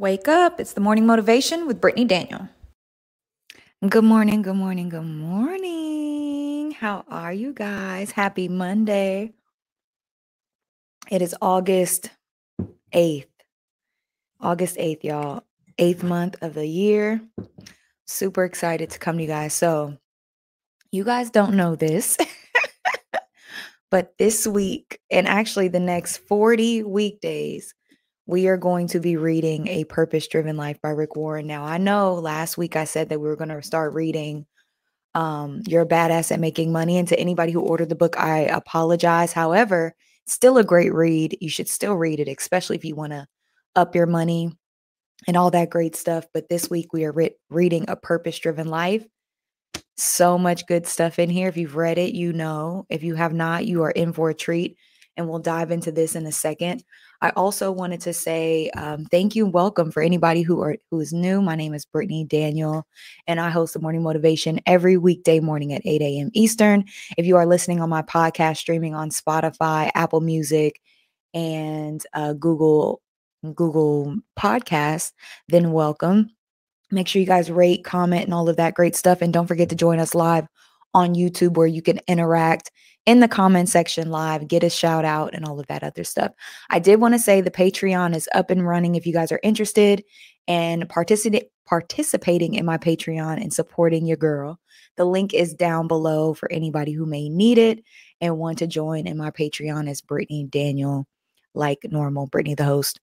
Wake up. It's the morning motivation with Brittany Daniel. Good morning, good morning, good morning. How are you guys? Happy Monday. It is August 8th. August 8th, y'all. Eighth month of the year. Super excited to come to you guys. So, you guys don't know this, but this week, and actually the next 40 weekdays, we are going to be reading A Purpose Driven Life by Rick Warren. Now, I know last week I said that we were going to start reading um, You're a Badass at Making Money. And to anybody who ordered the book, I apologize. However, still a great read. You should still read it, especially if you want to up your money and all that great stuff. But this week we are re- reading A Purpose Driven Life. So much good stuff in here. If you've read it, you know. If you have not, you are in for a treat. And we'll dive into this in a second. I also wanted to say um, thank you, welcome for anybody who are who is new. My name is Brittany Daniel, and I host the Morning Motivation every weekday morning at 8 a.m. Eastern. If you are listening on my podcast, streaming on Spotify, Apple Music, and uh, Google Google Podcasts, then welcome. Make sure you guys rate, comment, and all of that great stuff, and don't forget to join us live on YouTube where you can interact in the comment section live, get a shout out and all of that other stuff. I did want to say the Patreon is up and running if you guys are interested in participating participating in my Patreon and supporting your girl. The link is down below for anybody who may need it and want to join in my Patreon as Brittany Daniel, like normal, Brittany the host,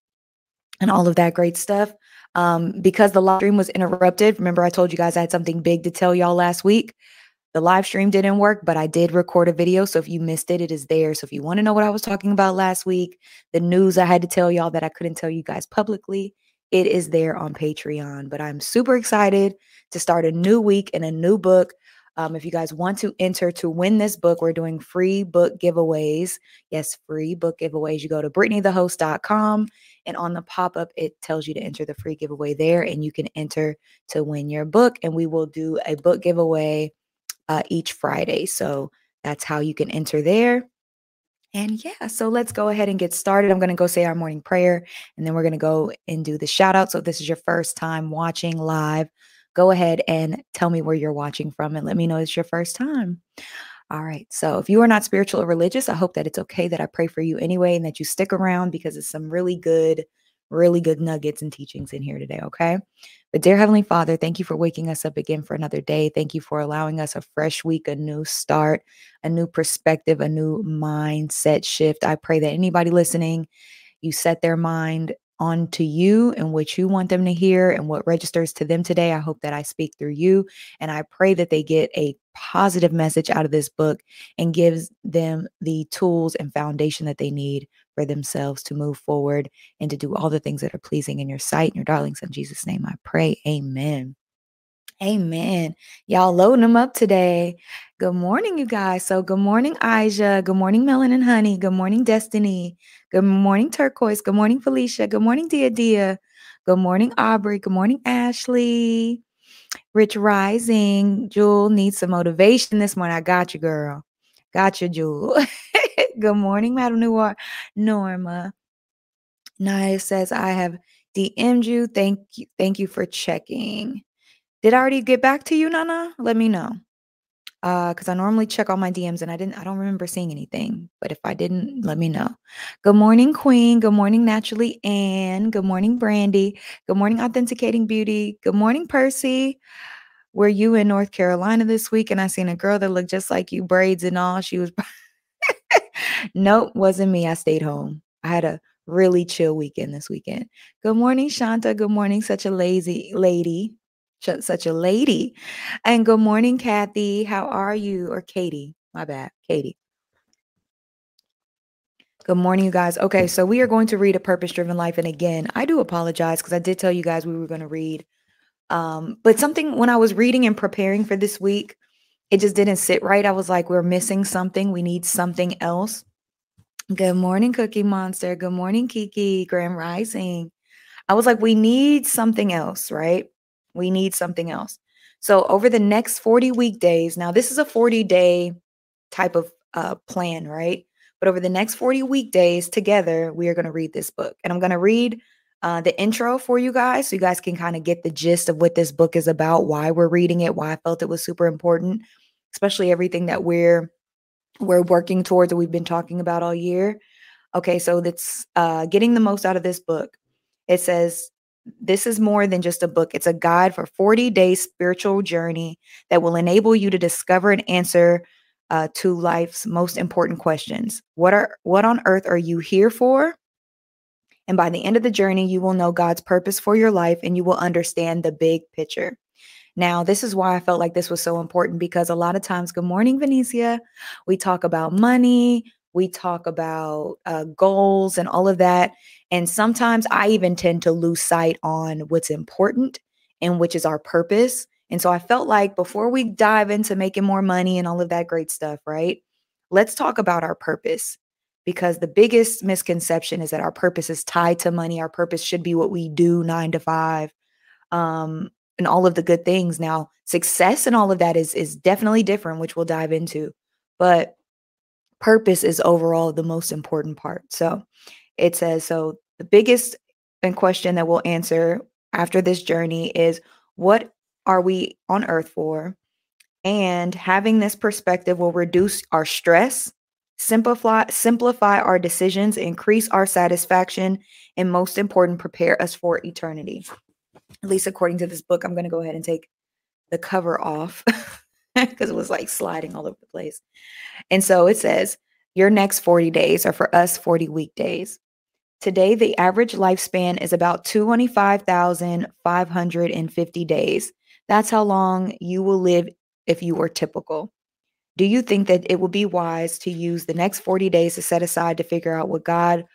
and all of that great stuff. Um, because the live stream was interrupted, remember I told you guys I had something big to tell y'all last week. The live stream didn't work, but I did record a video. So if you missed it, it is there. So if you want to know what I was talking about last week, the news I had to tell y'all that I couldn't tell you guys publicly, it is there on Patreon. But I'm super excited to start a new week and a new book. Um, if you guys want to enter to win this book, we're doing free book giveaways. Yes, free book giveaways. You go to BrittanyTheHost.com and on the pop up, it tells you to enter the free giveaway there, and you can enter to win your book. And we will do a book giveaway uh, each Friday. So that's how you can enter there. And yeah, so let's go ahead and get started. I'm going to go say our morning prayer and then we're going to go and do the shout out. So if this is your first time watching live, go ahead and tell me where you're watching from and let me know it's your first time. All right. So if you are not spiritual or religious, I hope that it's okay that I pray for you anyway and that you stick around because it's some really good really good nuggets and teachings in here today, okay? But dear Heavenly Father, thank you for waking us up again for another day. Thank you for allowing us a fresh week, a new start, a new perspective, a new mindset shift. I pray that anybody listening, you set their mind onto you and what you want them to hear and what registers to them today. I hope that I speak through you and I pray that they get a positive message out of this book and gives them the tools and foundation that they need for themselves to move forward and to do all the things that are pleasing in your sight. In your darling son Jesus' name, I pray. Amen. Amen. Y'all loading them up today. Good morning, you guys. So, good morning, Aja. Good morning, Melon and Honey. Good morning, Destiny. Good morning, Turquoise. Good morning, Felicia. Good morning, Dia Dia. Good morning, Aubrey. Good morning, Ashley. Rich Rising. Jewel needs some motivation this morning. I got you, girl. Got you, Jewel. Good morning, Madam Noir. Norma. Naya says, I have DM'd you. Thank you. Thank you for checking. Did I already get back to you, Nana? Let me know. Uh, because I normally check all my DMs and I didn't, I don't remember seeing anything. But if I didn't, let me know. Good morning, Queen. Good morning, Naturally Ann. Good morning, Brandy. Good morning, Authenticating Beauty. Good morning, Percy. Were you in North Carolina this week? And I seen a girl that looked just like you, braids and all. She was nope, wasn't me. I stayed home. I had a really chill weekend this weekend. Good morning, Shanta. Good morning, such a lazy lady. Such a lady. And good morning, Kathy. How are you? Or Katie. My bad. Katie. Good morning, you guys. Okay, so we are going to read A Purpose Driven Life. And again, I do apologize because I did tell you guys we were going to read. Um, but something when I was reading and preparing for this week, it just didn't sit right. I was like, we're missing something. We need something else. Good morning, Cookie Monster. Good morning, Kiki. Grand Rising. I was like, we need something else, right? We need something else. So, over the next 40 weekdays, now this is a 40 day type of uh, plan, right? But over the next 40 weekdays together, we are going to read this book. And I'm going to read uh, the intro for you guys so you guys can kind of get the gist of what this book is about, why we're reading it, why I felt it was super important, especially everything that we're we're working towards that we've been talking about all year. Okay, so that's uh, getting the most out of this book. It says this is more than just a book. It's a guide for 40 days spiritual journey that will enable you to discover and answer uh, to life's most important questions. What are what on earth are you here for? And by the end of the journey, you will know God's purpose for your life and you will understand the big picture. Now, this is why I felt like this was so important because a lot of times, good morning, Venetia, we talk about money, we talk about uh, goals and all of that. And sometimes I even tend to lose sight on what's important and which is our purpose. And so I felt like before we dive into making more money and all of that great stuff, right? Let's talk about our purpose because the biggest misconception is that our purpose is tied to money. Our purpose should be what we do nine to five um, and all of the good things. Now, success and all of that is is definitely different, which we'll dive into. But purpose is overall the most important part. So it says so the biggest question that we'll answer after this journey is what are we on earth for? And having this perspective will reduce our stress, simplify simplify our decisions, increase our satisfaction, and most important, prepare us for eternity. At least according to this book, I'm going to go ahead and take the cover off because it was like sliding all over the place. And so it says, Your next 40 days are for us 40 weekdays. Today, the average lifespan is about 25,550 days. That's how long you will live if you are typical. Do you think that it would be wise to use the next 40 days to set aside to figure out what God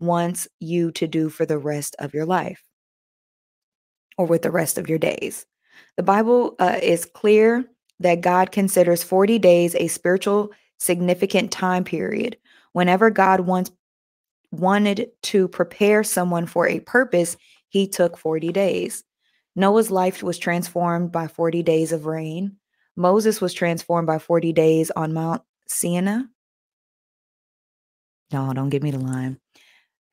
wants you to do for the rest of your life or with the rest of your days? The Bible uh, is clear that God considers 40 days a spiritual significant time period. Whenever God wants wanted to prepare someone for a purpose, he took 40 days. Noah's life was transformed by 40 days of rain. Moses was transformed by 40 days on Mount Sinai. No, don't give me the line.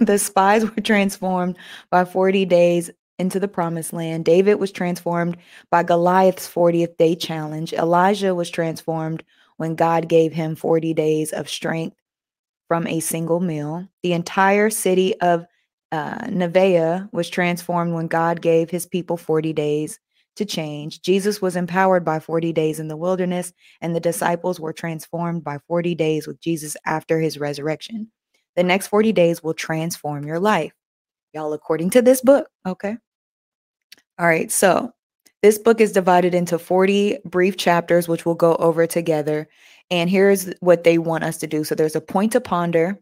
the spies were transformed by 40 days into the promised land. David was transformed by Goliath's 40th day challenge. Elijah was transformed when God gave him 40 days of strength from a single meal. The entire city of uh, was transformed when God gave his people 40 days to change. Jesus was empowered by 40 days in the wilderness, and the disciples were transformed by 40 days with Jesus after his resurrection. The next 40 days will transform your life. Y'all, according to this book, okay? All right, so this book is divided into 40 brief chapters, which we'll go over together. And here's what they want us to do. So there's a point to ponder,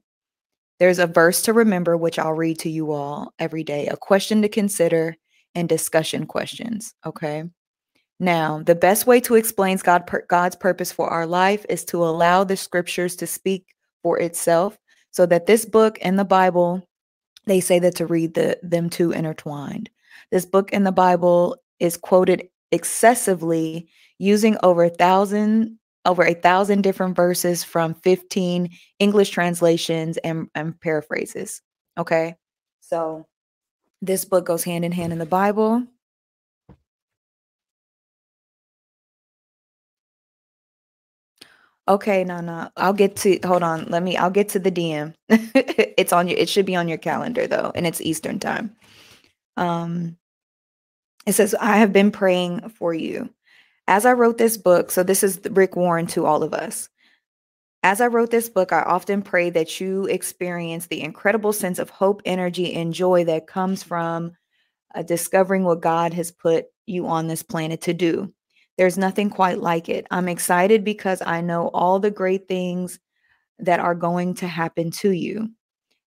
there's a verse to remember, which I'll read to you all every day, a question to consider, and discussion questions. Okay. Now, the best way to explain God, God's purpose for our life is to allow the scriptures to speak for itself so that this book and the Bible, they say that to read the, them two intertwined. This book and the Bible is quoted excessively using over a thousand over a thousand different verses from 15 English translations and, and paraphrases. Okay. So this book goes hand in hand in the Bible. Okay, no, no. I'll get to hold on. Let me I'll get to the DM. it's on your it should be on your calendar though, and it's Eastern time. Um it says, I have been praying for you. As I wrote this book, so this is Rick Warren to all of us. As I wrote this book, I often pray that you experience the incredible sense of hope, energy, and joy that comes from uh, discovering what God has put you on this planet to do. There's nothing quite like it. I'm excited because I know all the great things that are going to happen to you.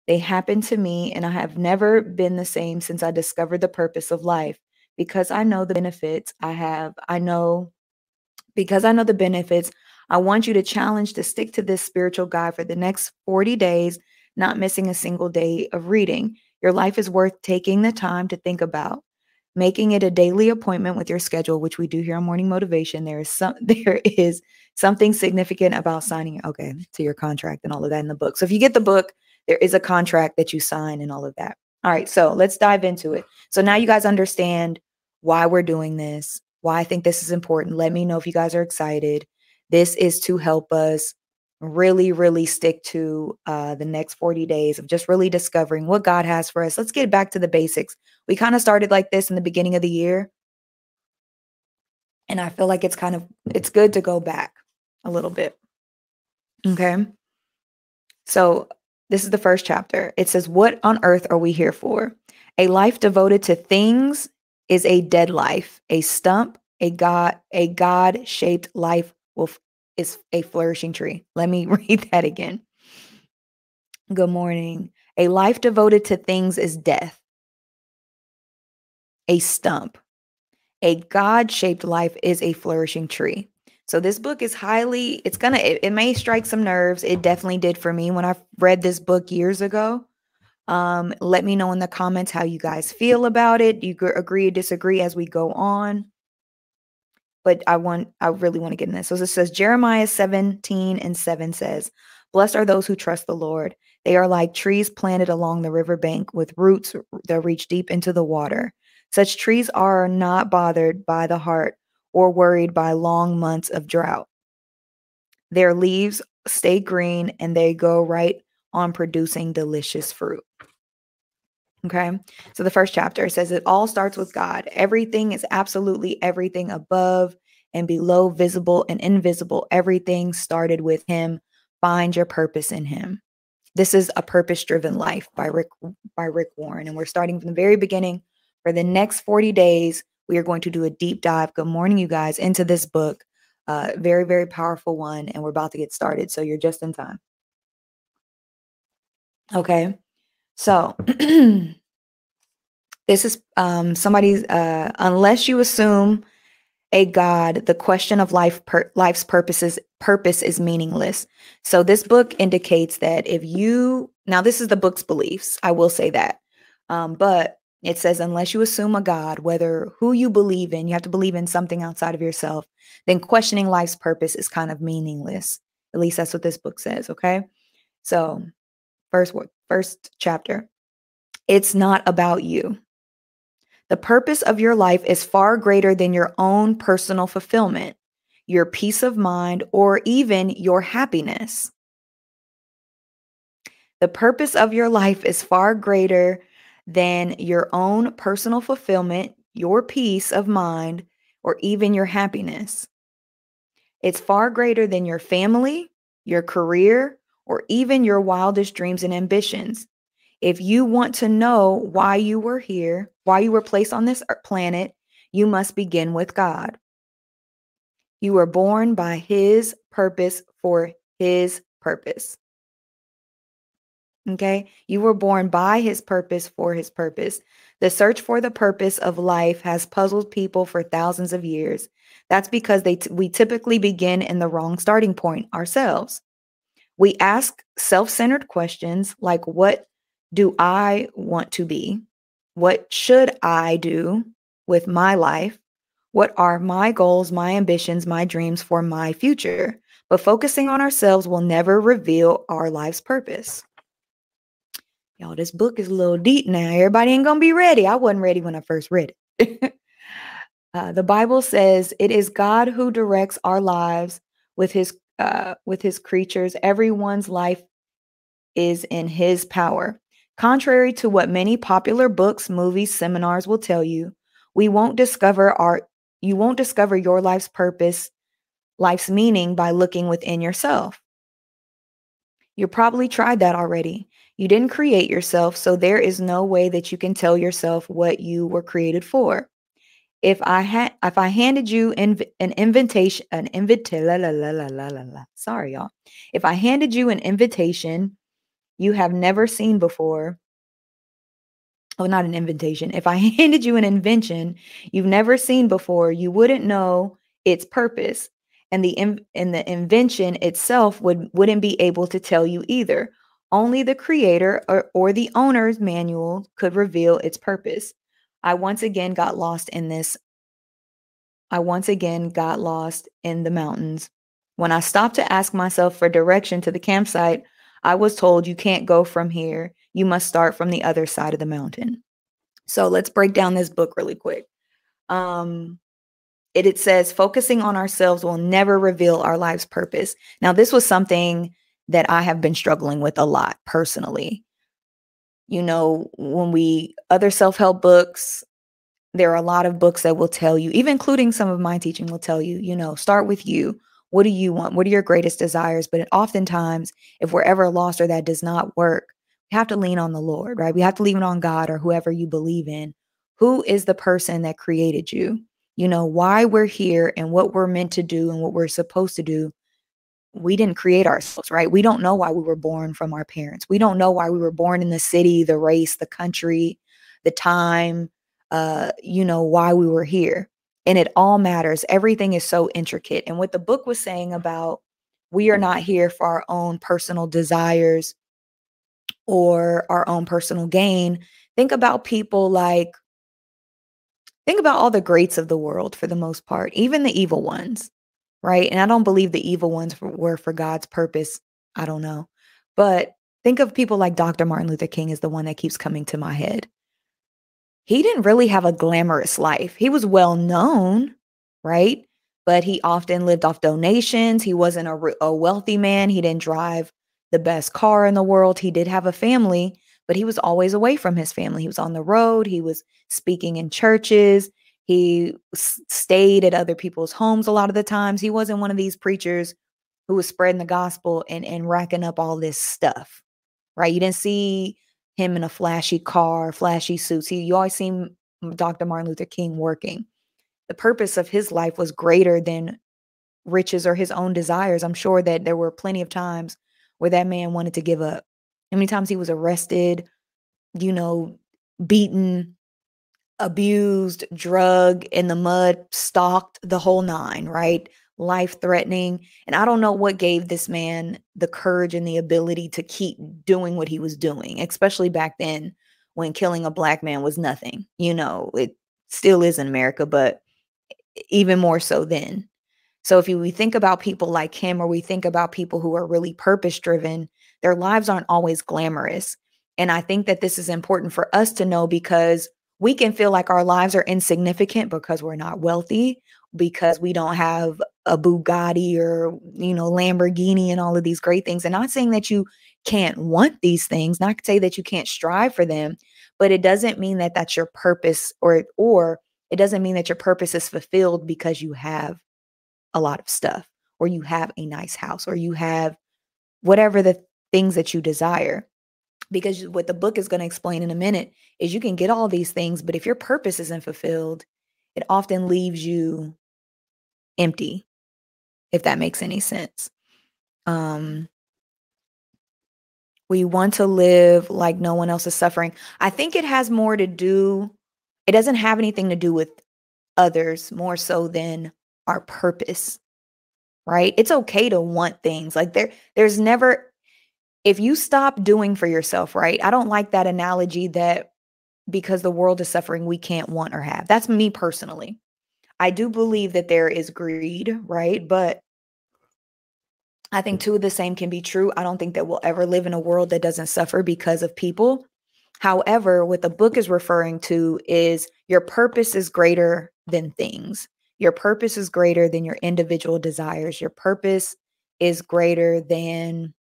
They happen to me, and I have never been the same since I discovered the purpose of life because I know the benefits I have. I know because I know the benefits. I want you to challenge to stick to this spiritual guide for the next 40 days, not missing a single day of reading. Your life is worth taking the time to think about. Making it a daily appointment with your schedule, which we do here on Morning Motivation. There is some there is something significant about signing okay to your contract and all of that in the book. So if you get the book, there is a contract that you sign and all of that. All right, so let's dive into it. So now you guys understand why we're doing this, why I think this is important. Let me know if you guys are excited. This is to help us really, really stick to uh, the next 40 days of just really discovering what God has for us. Let's get back to the basics. We kind of started like this in the beginning of the year. And I feel like it's kind of it's good to go back a little bit. Okay. So this is the first chapter. It says, What on earth are we here for? A life devoted to things is a dead life. A stump, a God, a God-shaped life will is a flourishing tree. Let me read that again. Good morning. A life devoted to things is death. A stump. A God shaped life is a flourishing tree. So this book is highly, it's gonna, it, it, may strike some nerves. It definitely did for me when I read this book years ago. Um, let me know in the comments how you guys feel about it. You agree disagree as we go on? But I want I really want to get in this. So it says Jeremiah 17 and 7 says, Blessed are those who trust the Lord. They are like trees planted along the riverbank with roots that reach deep into the water. Such trees are not bothered by the heart or worried by long months of drought. Their leaves stay green and they go right on producing delicious fruit. Okay. So the first chapter says it all starts with God. Everything is absolutely everything above and below, visible and invisible. Everything started with Him. Find your purpose in Him. This is a purpose-driven life by Rick by Rick Warren, and we're starting from the very beginning. For the next 40 days, we are going to do a deep dive. Good morning, you guys, into this book. Uh, very, very powerful one, and we're about to get started. So you're just in time. Okay. So this is um, somebody's, uh, unless you assume a God, the question of life per, life's purposes purpose is meaningless. So this book indicates that if you now this is the book's beliefs, I will say that. Um, but it says unless you assume a God, whether who you believe in, you have to believe in something outside of yourself, then questioning life's purpose is kind of meaningless. At least that's what this book says, okay? So first word, first chapter. It's not about you. The purpose of your life is far greater than your own personal fulfillment, your peace of mind, or even your happiness. The purpose of your life is far greater than your own personal fulfillment, your peace of mind, or even your happiness. It's far greater than your family, your career, or even your wildest dreams and ambitions. If you want to know why you were here, why you were placed on this planet, you must begin with God. You were born by His purpose for His purpose. Okay? You were born by His purpose for His purpose. The search for the purpose of life has puzzled people for thousands of years. That's because they t- we typically begin in the wrong starting point ourselves. We ask self centered questions like, What do I want to be? What should I do with my life? What are my goals, my ambitions, my dreams for my future? But focusing on ourselves will never reveal our life's purpose. Y'all, this book is a little deep now. Everybody ain't going to be ready. I wasn't ready when I first read it. uh, the Bible says it is God who directs our lives with his uh, with his creatures. Everyone's life is in his power. Contrary to what many popular books, movies, seminars will tell you, we won't discover our you won't discover your life's purpose, life's meaning by looking within yourself. You probably tried that already. You didn't create yourself, so there is no way that you can tell yourself what you were created for. If I had if I handed you inv- an invitation an invitation la, la, la, la, la, la, sorry y'all. If I handed you an invitation you have never seen before. Oh, not an invitation. If I handed you an invention you've never seen before, you wouldn't know its purpose. And the and the invention itself would wouldn't be able to tell you either. Only the creator or, or the owner's manual could reveal its purpose. I once again got lost in this. I once again got lost in the mountains. When I stopped to ask myself for direction to the campsite, I was told you can't go from here. you must start from the other side of the mountain. So let's break down this book really quick. Um, it, it says focusing on ourselves will never reveal our life's purpose. Now, this was something that I have been struggling with a lot personally. You know, when we other self-help books, there are a lot of books that will tell you, even including some of my teaching will tell you, you know, start with you. What do you want? What are your greatest desires? But oftentimes, if we're ever lost or that does not work, we have to lean on the Lord, right? We have to lean on God or whoever you believe in. Who is the person that created you? You know, why we're here and what we're meant to do and what we're supposed to do. We didn't create ourselves, right? We don't know why we were born from our parents. We don't know why we were born in the city, the race, the country, the time, uh, you know, why we were here. And it all matters. Everything is so intricate. And what the book was saying about we are not here for our own personal desires or our own personal gain. Think about people like, think about all the greats of the world for the most part, even the evil ones, right? And I don't believe the evil ones were for God's purpose. I don't know. But think of people like Dr. Martin Luther King is the one that keeps coming to my head he didn't really have a glamorous life. He was well known, right? But he often lived off donations. He wasn't a, a wealthy man. He didn't drive the best car in the world. He did have a family, but he was always away from his family. He was on the road. He was speaking in churches. He s- stayed at other people's homes a lot of the times. He wasn't one of these preachers who was spreading the gospel and, and racking up all this stuff, right? You didn't see him in a flashy car, flashy suits. He, you always seen Dr. Martin Luther King working. The purpose of his life was greater than riches or his own desires. I'm sure that there were plenty of times where that man wanted to give up. How many times he was arrested, you know, beaten, abused, drug in the mud, stalked the whole nine, right? life threatening. And I don't know what gave this man the courage and the ability to keep doing what he was doing, especially back then when killing a black man was nothing. You know, it still is in America, but even more so then. So if you, we think about people like him or we think about people who are really purpose driven, their lives aren't always glamorous. And I think that this is important for us to know because we can feel like our lives are insignificant because we're not wealthy because we don't have a Bugatti or, you know, Lamborghini and all of these great things. And not saying that you can't want these things, not say that you can't strive for them, but it doesn't mean that that's your purpose or or it doesn't mean that your purpose is fulfilled because you have a lot of stuff or you have a nice house or you have whatever the things that you desire. Because what the book is going to explain in a minute is you can get all these things, but if your purpose isn't fulfilled, it often leaves you empty, if that makes any sense. Um, we want to live like no one else is suffering. I think it has more to do, it doesn't have anything to do with others more so than our purpose. Right? It's okay to want things. Like there there's never if you stop doing for yourself, right? I don't like that analogy that because the world is suffering, we can't want or have. That's me personally. I do believe that there is greed, right? But I think two of the same can be true. I don't think that we'll ever live in a world that doesn't suffer because of people. However, what the book is referring to is your purpose is greater than things. Your purpose is greater than your individual desires. Your purpose is greater than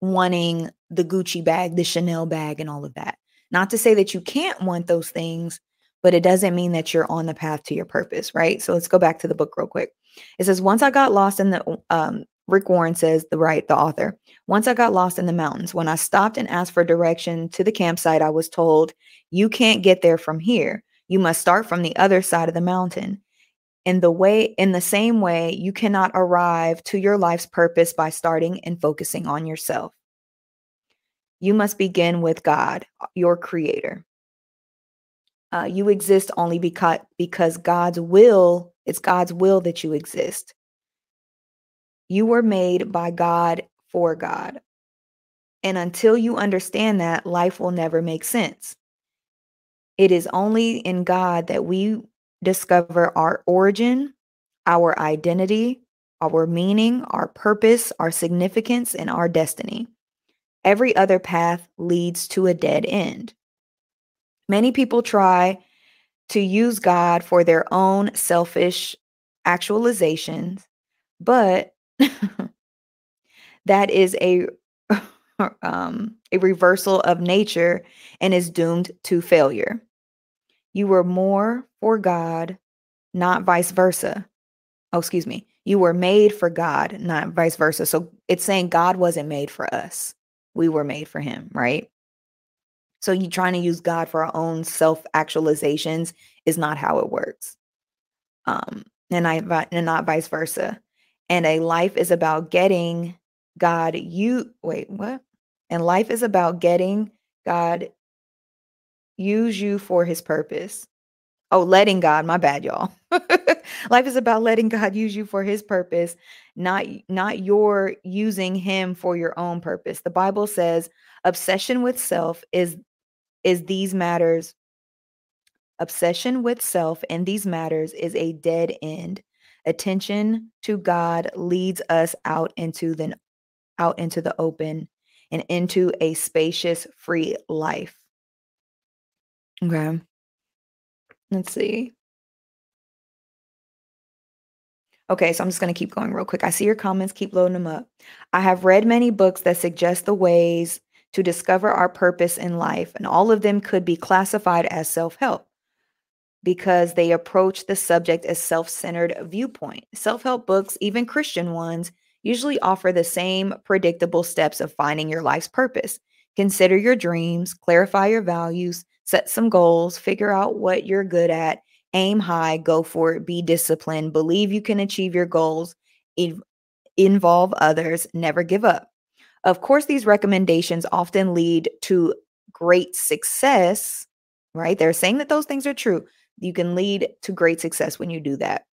wanting the Gucci bag, the Chanel bag, and all of that. Not to say that you can't want those things, but it doesn't mean that you're on the path to your purpose, right? So let's go back to the book real quick. It says, Once I got lost in the, um, Rick Warren says, the right, the author, once I got lost in the mountains, when I stopped and asked for direction to the campsite, I was told, You can't get there from here. You must start from the other side of the mountain. In the way, in the same way, you cannot arrive to your life's purpose by starting and focusing on yourself. You must begin with God, your creator. Uh, you exist only because because God's will, it's God's will that you exist. You were made by God for God. And until you understand that, life will never make sense. It is only in God that we discover our origin, our identity, our meaning, our purpose, our significance, and our destiny. Every other path leads to a dead end. Many people try to use God for their own selfish actualizations, but that is a um, a reversal of nature and is doomed to failure. You were more for God, not vice versa. Oh, excuse me. You were made for God, not vice versa. So it's saying God wasn't made for us. We were made for him, right? So you trying to use God for our own self actualizations is not how it works. Um, and I and not vice versa. And a life is about getting God you wait, what? And life is about getting God use you for his purpose. Oh, letting God, my bad, y'all. life is about letting God use you for his purpose, not not your using him for your own purpose. The Bible says obsession with self is is these matters obsession with self and these matters is a dead end. Attention to God leads us out into the out into the open and into a spacious, free life. Okay. Let's see. Okay, so I'm just going to keep going real quick. I see your comments, keep loading them up. I have read many books that suggest the ways to discover our purpose in life, and all of them could be classified as self help because they approach the subject as self centered viewpoint. Self help books, even Christian ones, usually offer the same predictable steps of finding your life's purpose. Consider your dreams, clarify your values, set some goals, figure out what you're good at, aim high, go for it, be disciplined, believe you can achieve your goals, involve others, never give up. Of course, these recommendations often lead to great success, right? They're saying that those things are true. You can lead to great success when you do that.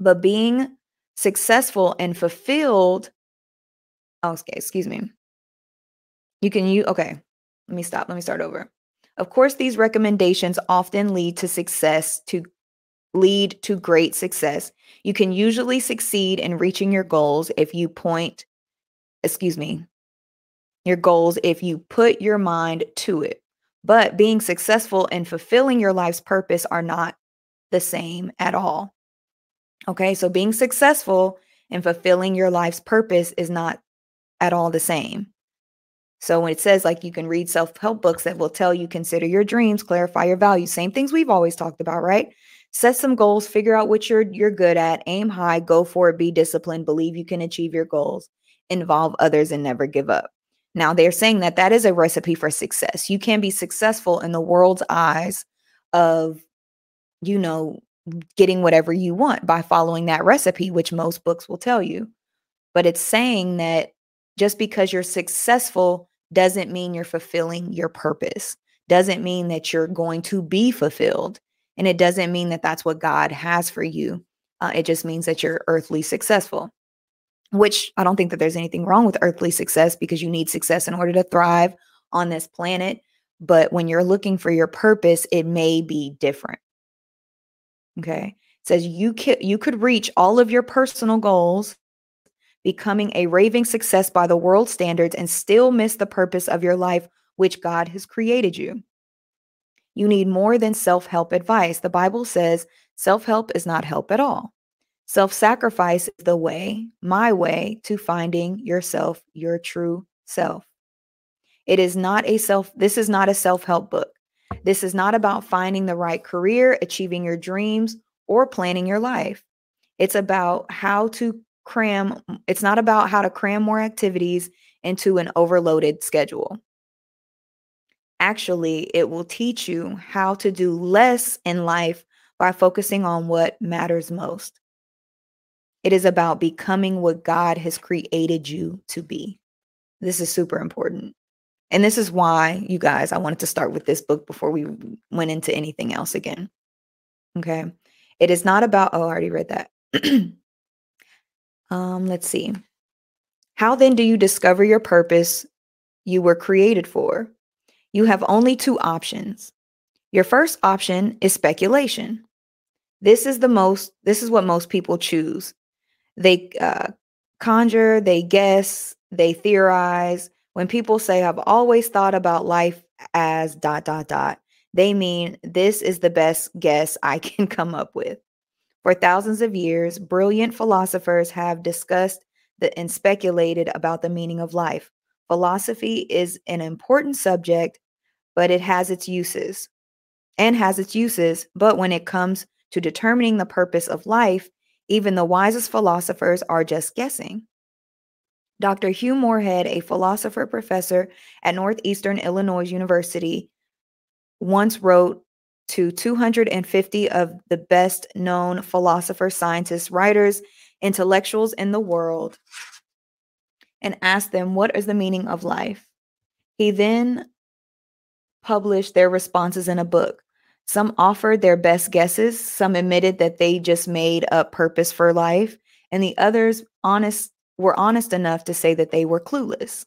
But being successful and fulfilled. Oh, okay, excuse me. You can use, okay, let me stop. Let me start over. Of course, these recommendations often lead to success, to lead to great success. You can usually succeed in reaching your goals if you point, excuse me, your goals if you put your mind to it. But being successful and fulfilling your life's purpose are not the same at all. Okay, so being successful and fulfilling your life's purpose is not at all the same. So when it says like you can read self-help books that will tell you consider your dreams, clarify your values, same things we've always talked about, right? Set some goals, figure out what you're you're good at, aim high, go for it, be disciplined, believe you can achieve your goals, involve others and never give up. Now they're saying that that is a recipe for success. You can be successful in the world's eyes of you know getting whatever you want by following that recipe, which most books will tell you. But it's saying that just because you're successful doesn't mean you're fulfilling your purpose, doesn't mean that you're going to be fulfilled. And it doesn't mean that that's what God has for you. Uh, it just means that you're earthly successful, which I don't think that there's anything wrong with earthly success because you need success in order to thrive on this planet. But when you're looking for your purpose, it may be different. Okay. It says you could you could reach all of your personal goals, becoming a raving success by the world standards and still miss the purpose of your life which God has created you. You need more than self-help advice. The Bible says self-help is not help at all. Self-sacrifice is the way, my way to finding yourself, your true self. It is not a self this is not a self-help book. This is not about finding the right career, achieving your dreams, or planning your life. It's about how to cram, it's not about how to cram more activities into an overloaded schedule. Actually, it will teach you how to do less in life by focusing on what matters most. It is about becoming what God has created you to be. This is super important. And this is why, you guys, I wanted to start with this book before we went into anything else again. Okay. It is not about, oh, I already read that. um, let's see. How then do you discover your purpose you were created for? You have only two options. Your first option is speculation. This is the most, this is what most people choose. They uh, conjure, they guess, they theorize, When people say, I've always thought about life as dot, dot, dot, they mean this is the best guess I can come up with. For thousands of years, brilliant philosophers have discussed the, and speculated about the meaning of life. Philosophy is an important subject, but it has its uses and has its uses. But when it comes to determining the purpose of life, even the wisest philosophers are just guessing. Dr. Hugh Moorhead, a philosopher professor at Northeastern Illinois University, once wrote to 250 of the best known philosophers, scientists, writers, intellectuals in the world and asked them, What is the meaning of life? He then published their responses in a book. Some offered their best guesses, some admitted that they just made a purpose for life, and the others honest were honest enough to say that they were clueless.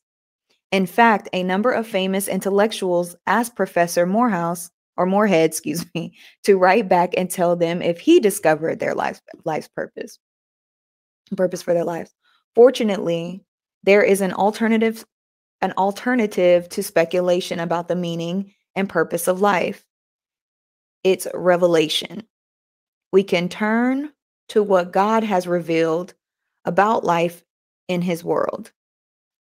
In fact, a number of famous intellectuals asked Professor Morehouse or Moorhead, excuse me, to write back and tell them if he discovered their life's, life's purpose, purpose for their lives. Fortunately, there is an alternative an alternative to speculation about the meaning and purpose of life. It's revelation. We can turn to what God has revealed about life in his world.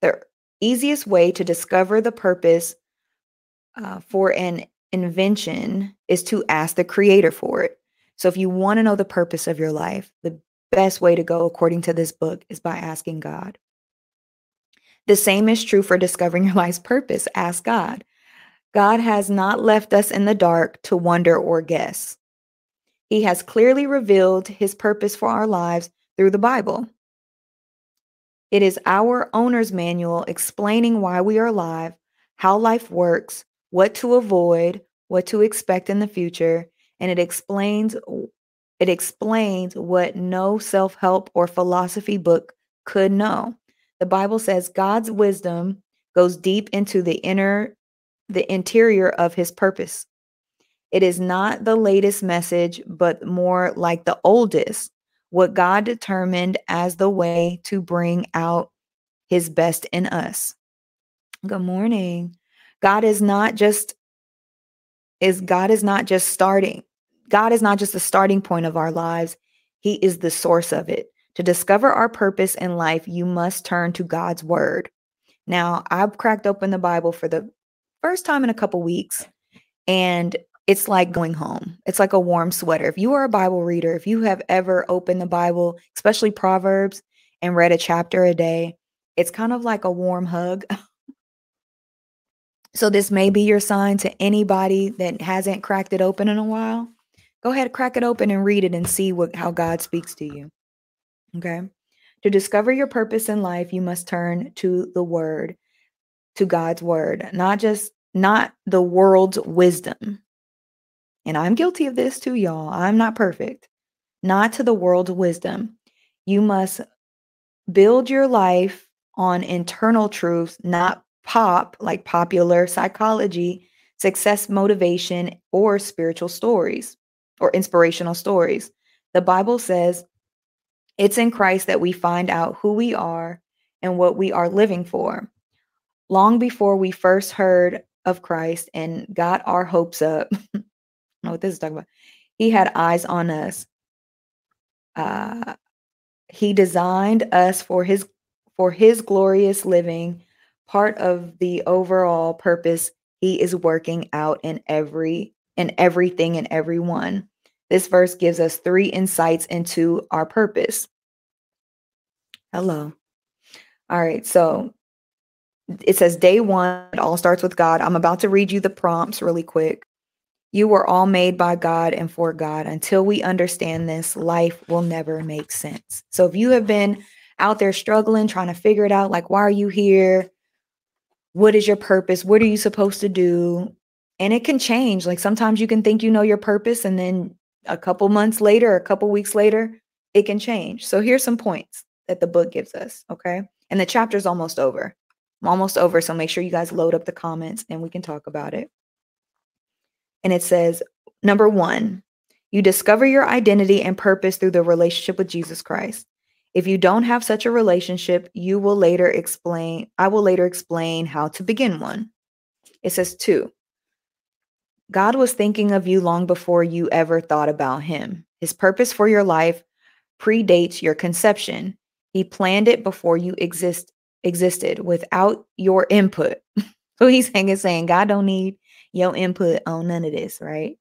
The easiest way to discover the purpose uh, for an invention is to ask the creator for it. So if you want to know the purpose of your life, the best way to go, according to this book, is by asking God. The same is true for discovering your life's purpose. Ask God. God has not left us in the dark to wonder or guess. He has clearly revealed his purpose for our lives through the Bible. It is our owner's manual explaining why we are alive, how life works, what to avoid, what to expect in the future, and it explains it explains what no self-help or philosophy book could know. The Bible says God's wisdom goes deep into the inner the interior of his purpose. It is not the latest message, but more like the oldest, what God determined as the way to bring out his best in us. Good morning. God is not just is God is not just starting. God is not just the starting point of our lives. He is the source of it. To discover our purpose in life, you must turn to God's word. Now, I've cracked open the Bible for the first time in a couple weeks, and it's like going home. It's like a warm sweater. If you are a Bible reader, if you have ever opened the Bible, especially Proverbs, and read a chapter a day, it's kind of like a warm hug. so, this may be your sign to anybody that hasn't cracked it open in a while. Go ahead, crack it open and read it and see what how God speaks to you. Okay. To discover your purpose in life, you must turn to the word, to God's word, not just not the world's wisdom. And I'm guilty of this too, y'all. I'm not perfect. Not to the world's wisdom. You must build your life on internal truths, not pop, like popular psychology, success motivation, or spiritual stories or inspirational stories. The Bible says it's in Christ that we find out who we are and what we are living for. Long before we first heard of Christ and got our hopes up, I know what this is talking about. He had eyes on us. Uh, he designed us for his for his glorious living, part of the overall purpose he is working out in every in everything and everyone. This verse gives us three insights into our purpose. Hello. All right. So it says day one, it all starts with God. I'm about to read you the prompts really quick. You were all made by God and for God. Until we understand this, life will never make sense. So if you have been out there struggling, trying to figure it out, like, why are you here? What is your purpose? What are you supposed to do? And it can change. Like sometimes you can think you know your purpose, and then a couple months later, a couple weeks later, it can change. So here's some points that the book gives us. Okay. And the chapter's almost over. I'm almost over. So make sure you guys load up the comments and we can talk about it. And it says, number one, you discover your identity and purpose through the relationship with Jesus Christ. If you don't have such a relationship, you will later explain, I will later explain how to begin one. It says, two, God was thinking of you long before you ever thought about him. His purpose for your life predates your conception. He planned it before you exist existed without your input. so he's saying saying God don't need your input on none of this, right?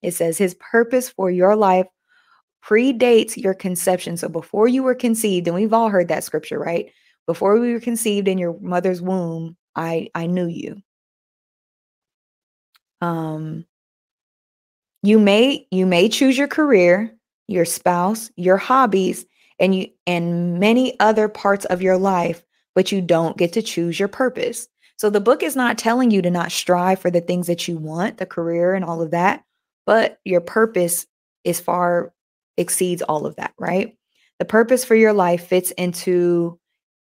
It says his purpose for your life predates your conception. So before you were conceived, and we've all heard that scripture, right? Before we were conceived in your mother's womb, I I knew you. Um you may you may choose your career, your spouse, your hobbies, and you and many other parts of your life, but you don't get to choose your purpose. So the book is not telling you to not strive for the things that you want, the career and all of that, but your purpose is far exceeds all of that, right? The purpose for your life fits into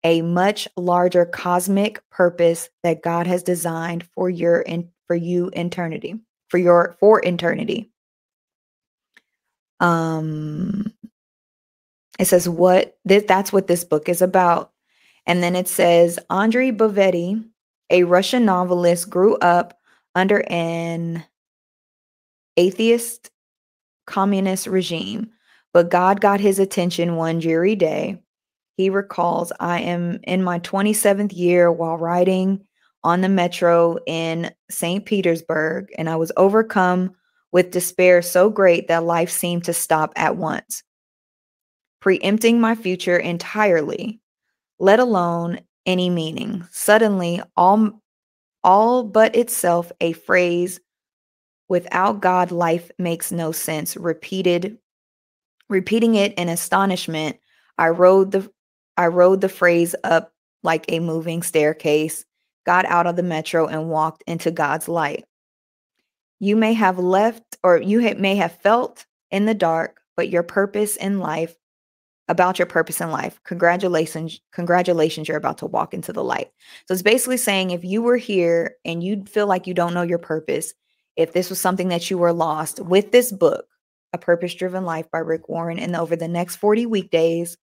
a much larger cosmic purpose that God has designed for your and for you eternity, for your for eternity. Um it says what this, that's what this book is about. And then it says Andrei Bitov, a Russian novelist, grew up under an atheist communist regime but God got his attention one dreary day. He recalls, I am in my 27th year while riding on the metro in St. Petersburg, and I was overcome with despair so great that life seemed to stop at once, preempting my future entirely, let alone any meaning. Suddenly, all, all but itself a phrase, without God, life makes no sense, repeated Repeating it in astonishment, I rode the I rode the phrase up like a moving staircase, got out of the metro and walked into God's light. You may have left or you may have felt in the dark, but your purpose in life about your purpose in life. Congratulations, congratulations, you're about to walk into the light. So it's basically saying if you were here and you feel like you don't know your purpose, if this was something that you were lost with this book, a Purpose Driven Life by Rick Warren. And over the next 40 weekdays,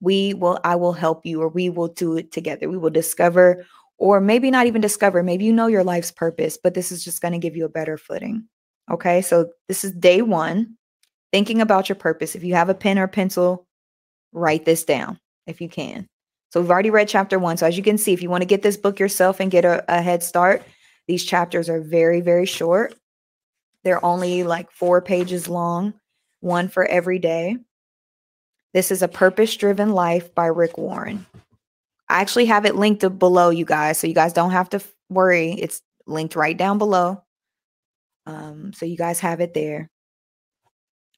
we will, I will help you, or we will do it together. We will discover, or maybe not even discover, maybe you know your life's purpose, but this is just going to give you a better footing. Okay. So this is day one, thinking about your purpose. If you have a pen or pencil, write this down if you can. So we've already read chapter one. So as you can see, if you want to get this book yourself and get a, a head start, these chapters are very, very short. They're only like four pages long, one for every day. This is A Purpose Driven Life by Rick Warren. I actually have it linked below, you guys, so you guys don't have to worry. It's linked right down below. Um, so you guys have it there.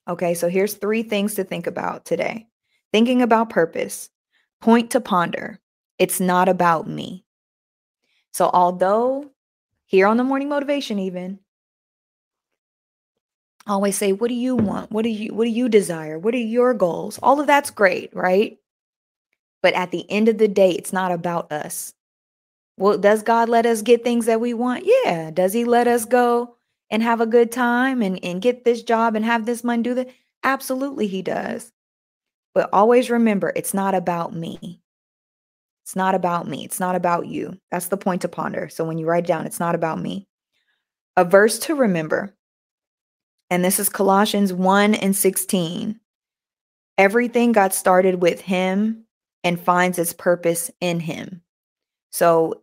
Okay, so here's three things to think about today. Thinking about purpose, point to ponder. It's not about me. So, although here on the morning motivation, even. Always say what do you want? What do you what do you desire? What are your goals? All of that's great right? But at the end of the day it's not about us. Well does god let us get things that we want? Yeah. Does he let us go and have a good time and, and get this job and have this money do that absolutely he does. But always remember it's not about me it's not about me it's not about you that's the point to ponder so when you write down it's not about me a verse to remember and this is Colossians 1 and 16. Everything got started with him and finds its purpose in him. So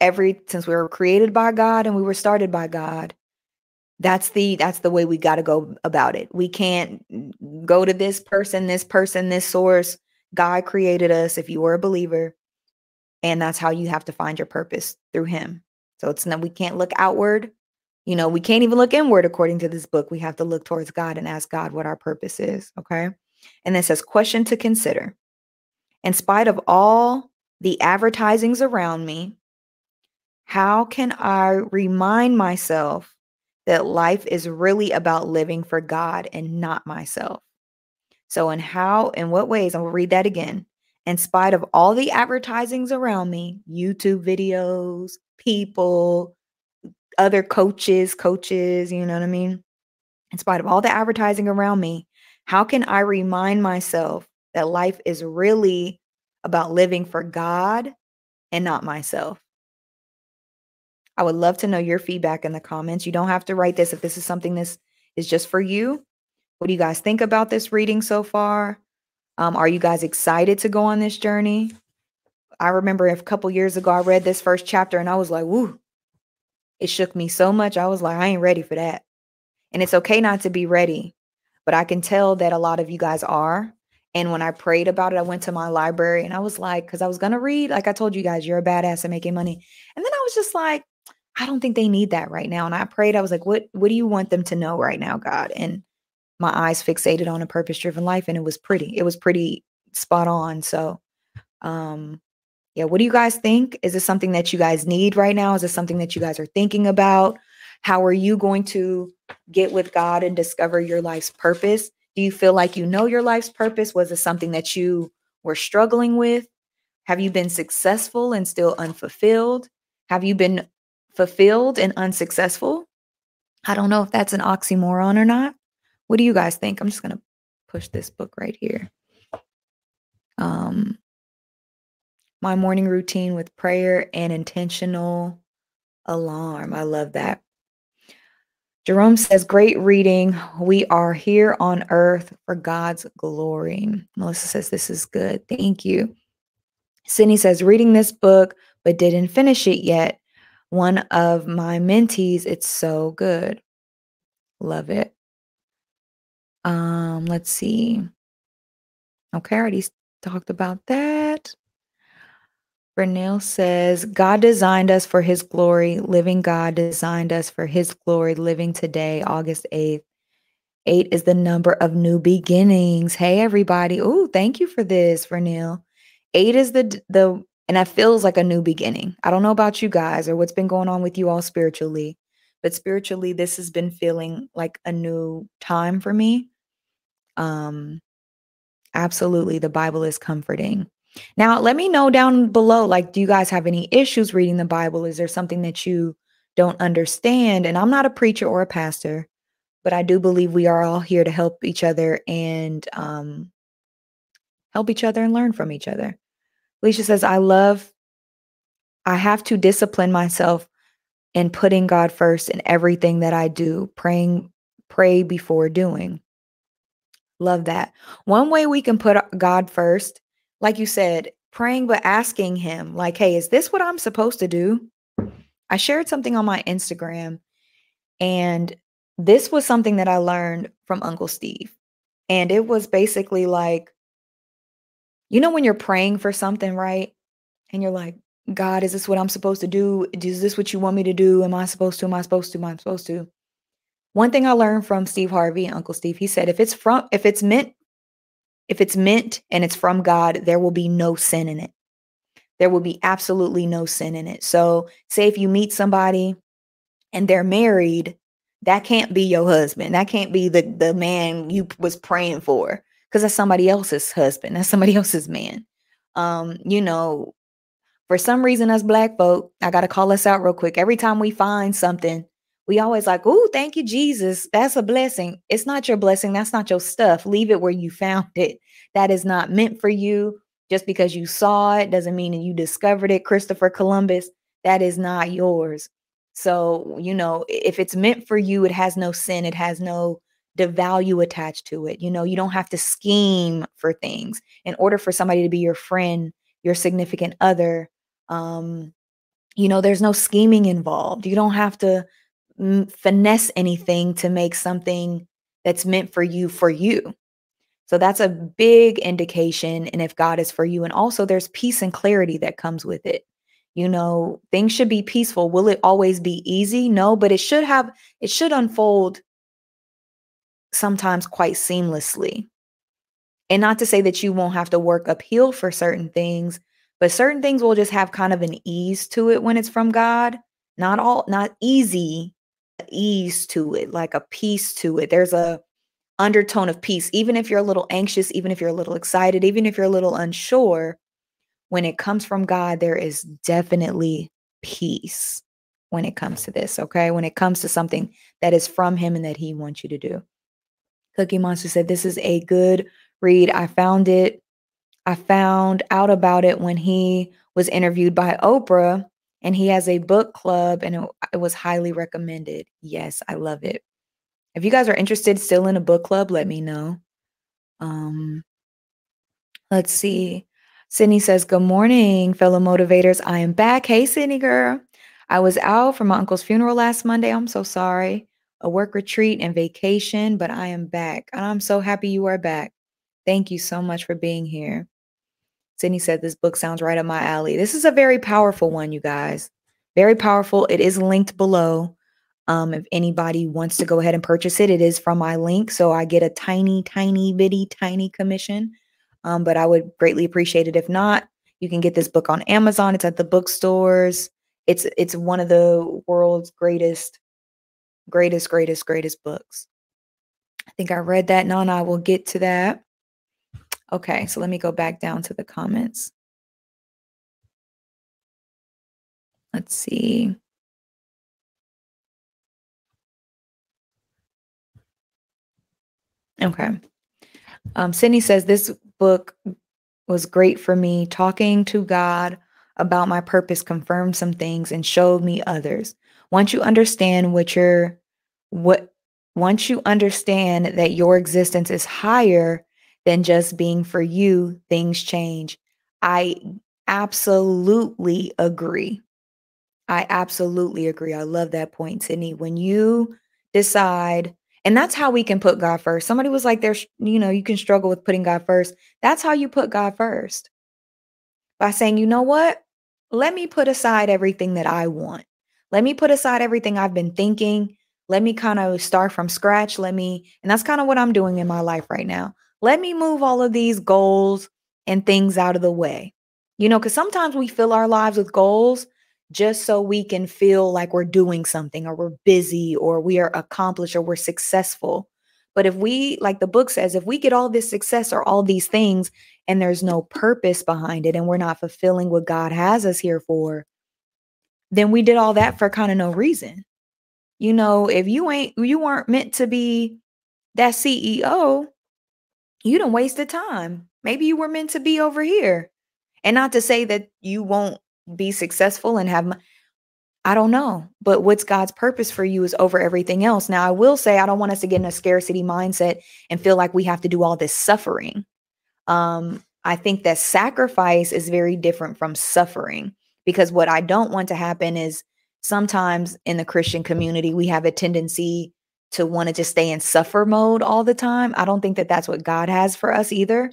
every since we were created by God and we were started by God, that's the that's the way we got to go about it. We can't go to this person, this person, this source. God created us if you were a believer, and that's how you have to find your purpose through him. So it's not we can't look outward you know, we can't even look inward according to this book. We have to look towards God and ask God what our purpose is. Okay. And it says, question to consider. In spite of all the advertisings around me, how can I remind myself that life is really about living for God and not myself? So, in how, in what ways, I'm going read that again. In spite of all the advertisings around me, YouTube videos, people, other coaches, coaches, you know what I mean? In spite of all the advertising around me, how can I remind myself that life is really about living for God and not myself. I would love to know your feedback in the comments. You don't have to write this if this is something this is just for you. What do you guys think about this reading so far? Um, are you guys excited to go on this journey? I remember a couple years ago, I read this first chapter and I was like, woo, it shook me so much. I was like, I ain't ready for that. And it's okay not to be ready, but I can tell that a lot of you guys are. And when I prayed about it, I went to my library and I was like, because I was going to read, like I told you guys, you're a badass at making money. And then I was just like, I don't think they need that right now. And I prayed, I was like, what, what do you want them to know right now, God? And my eyes fixated on a purpose driven life and it was pretty. It was pretty spot on. So, um, yeah, what do you guys think? Is this something that you guys need right now? Is this something that you guys are thinking about? How are you going to get with God and discover your life's purpose? Do you feel like you know your life's purpose? Was it something that you were struggling with? Have you been successful and still unfulfilled? Have you been fulfilled and unsuccessful? I don't know if that's an oxymoron or not. What do you guys think? I'm just going to push this book right here. Um, my morning routine with prayer and intentional alarm. I love that. Jerome says, Great reading. We are here on earth for God's glory. Melissa says, This is good. Thank you. Sydney says, Reading this book, but didn't finish it yet. One of my mentees, it's so good. Love it. Um, let's see. Okay, I already talked about that. Vernell says, God designed us for his glory. Living God designed us for his glory. Living today, August 8th. Eight is the number of new beginnings. Hey, everybody. Oh, thank you for this, Vernell. Eight is the, the, and that feels like a new beginning. I don't know about you guys or what's been going on with you all spiritually, but spiritually, this has been feeling like a new time for me. Um, absolutely, the Bible is comforting. Now, let me know down below like, do you guys have any issues reading the Bible? Is there something that you don't understand? And I'm not a preacher or a pastor, but I do believe we are all here to help each other and um, help each other and learn from each other. Alicia says, I love, I have to discipline myself in putting God first in everything that I do, praying, pray before doing. Love that. One way we can put uh, God first like you said, praying but asking him, like, hey, is this what I'm supposed to do? I shared something on my Instagram, and this was something that I learned from Uncle Steve. And it was basically like, you know, when you're praying for something, right? And you're like, God, is this what I'm supposed to do? Is this what you want me to do? Am I supposed to? Am I supposed to? Am I supposed to? One thing I learned from Steve Harvey, Uncle Steve, he said, if it's from, if it's meant if it's meant and it's from God, there will be no sin in it. There will be absolutely no sin in it. So, say if you meet somebody and they're married, that can't be your husband. That can't be the the man you was praying for because that's somebody else's husband. That's somebody else's man. Um, you know, for some reason as black folk, I got to call us out real quick. Every time we find something we always like, oh, thank you, Jesus. That's a blessing. It's not your blessing. That's not your stuff. Leave it where you found it. That is not meant for you. Just because you saw it doesn't mean you discovered it. Christopher Columbus, that is not yours. So, you know, if it's meant for you, it has no sin, it has no devalue attached to it. You know, you don't have to scheme for things in order for somebody to be your friend, your significant other. Um, you know, there's no scheming involved. You don't have to finesse anything to make something that's meant for you for you. So that's a big indication. And if God is for you, and also there's peace and clarity that comes with it. You know, things should be peaceful. Will it always be easy? No, but it should have, it should unfold sometimes quite seamlessly. And not to say that you won't have to work uphill for certain things, but certain things will just have kind of an ease to it when it's from God. Not all, not easy, ease to it, like a peace to it. There's a undertone of peace, even if you're a little anxious, even if you're a little excited, even if you're a little unsure. When it comes from God, there is definitely peace when it comes to this, okay? When it comes to something that is from Him and that He wants you to do. Cookie Monster said, This is a good read. I found it I found out about it when he was interviewed by Oprah and he has a book club and it, it, was highly recommended. Yes, I love it. If you guys are interested still in a book club, let me know. Um let's see. Sydney says, Good morning, fellow motivators. I am back. Hey, Sydney girl. I was out for my uncle's funeral last Monday. I'm so sorry. A work retreat and vacation, but I am back. And I'm so happy you are back. Thank you so much for being here. Sydney said, This book sounds right up my alley. This is a very powerful one, you guys. Very powerful. It is linked below. Um, if anybody wants to go ahead and purchase it, it is from my link. So I get a tiny, tiny, bitty, tiny commission. Um, but I would greatly appreciate it. If not, you can get this book on Amazon. It's at the bookstores. It's it's one of the world's greatest, greatest, greatest, greatest books. I think I read that. No, I will get to that. Okay, so let me go back down to the comments. Let's see. Okay. Um, Sydney says this book was great for me. Talking to God about my purpose confirmed some things and showed me others. Once you understand what you're, what, once you understand that your existence is higher than just being for you, things change. I absolutely agree. I absolutely agree. I love that point, Sydney. When you decide, and that's how we can put God first. Somebody was like, there's, you know, you can struggle with putting God first. That's how you put God first by saying, you know what? Let me put aside everything that I want. Let me put aside everything I've been thinking. Let me kind of start from scratch. Let me, and that's kind of what I'm doing in my life right now. Let me move all of these goals and things out of the way. You know, because sometimes we fill our lives with goals just so we can feel like we're doing something or we're busy or we are accomplished or we're successful. But if we, like the book says, if we get all this success or all these things and there's no purpose behind it and we're not fulfilling what God has us here for, then we did all that for kind of no reason. You know, if you ain't, you weren't meant to be that CEO, you don't waste the time. Maybe you were meant to be over here. And not to say that you won't be successful and have I don't know, but what's God's purpose for you is over everything else. Now, I will say I don't want us to get in a scarcity mindset and feel like we have to do all this suffering. Um, I think that sacrifice is very different from suffering because what I don't want to happen is sometimes in the Christian community, we have a tendency to want to just stay in suffer mode all the time. I don't think that that's what God has for us either.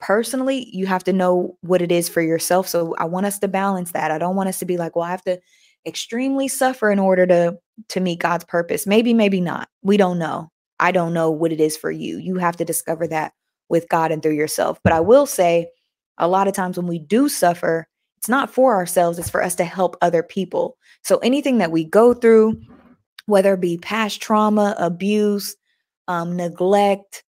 Personally, you have to know what it is for yourself. So I want us to balance that. I don't want us to be like, well, I have to extremely suffer in order to to meet God's purpose. Maybe maybe not. We don't know. I don't know what it is for you. You have to discover that with God and through yourself. But I will say a lot of times when we do suffer, it's not for ourselves, it's for us to help other people. So anything that we go through, whether it be past trauma, abuse, um, neglect,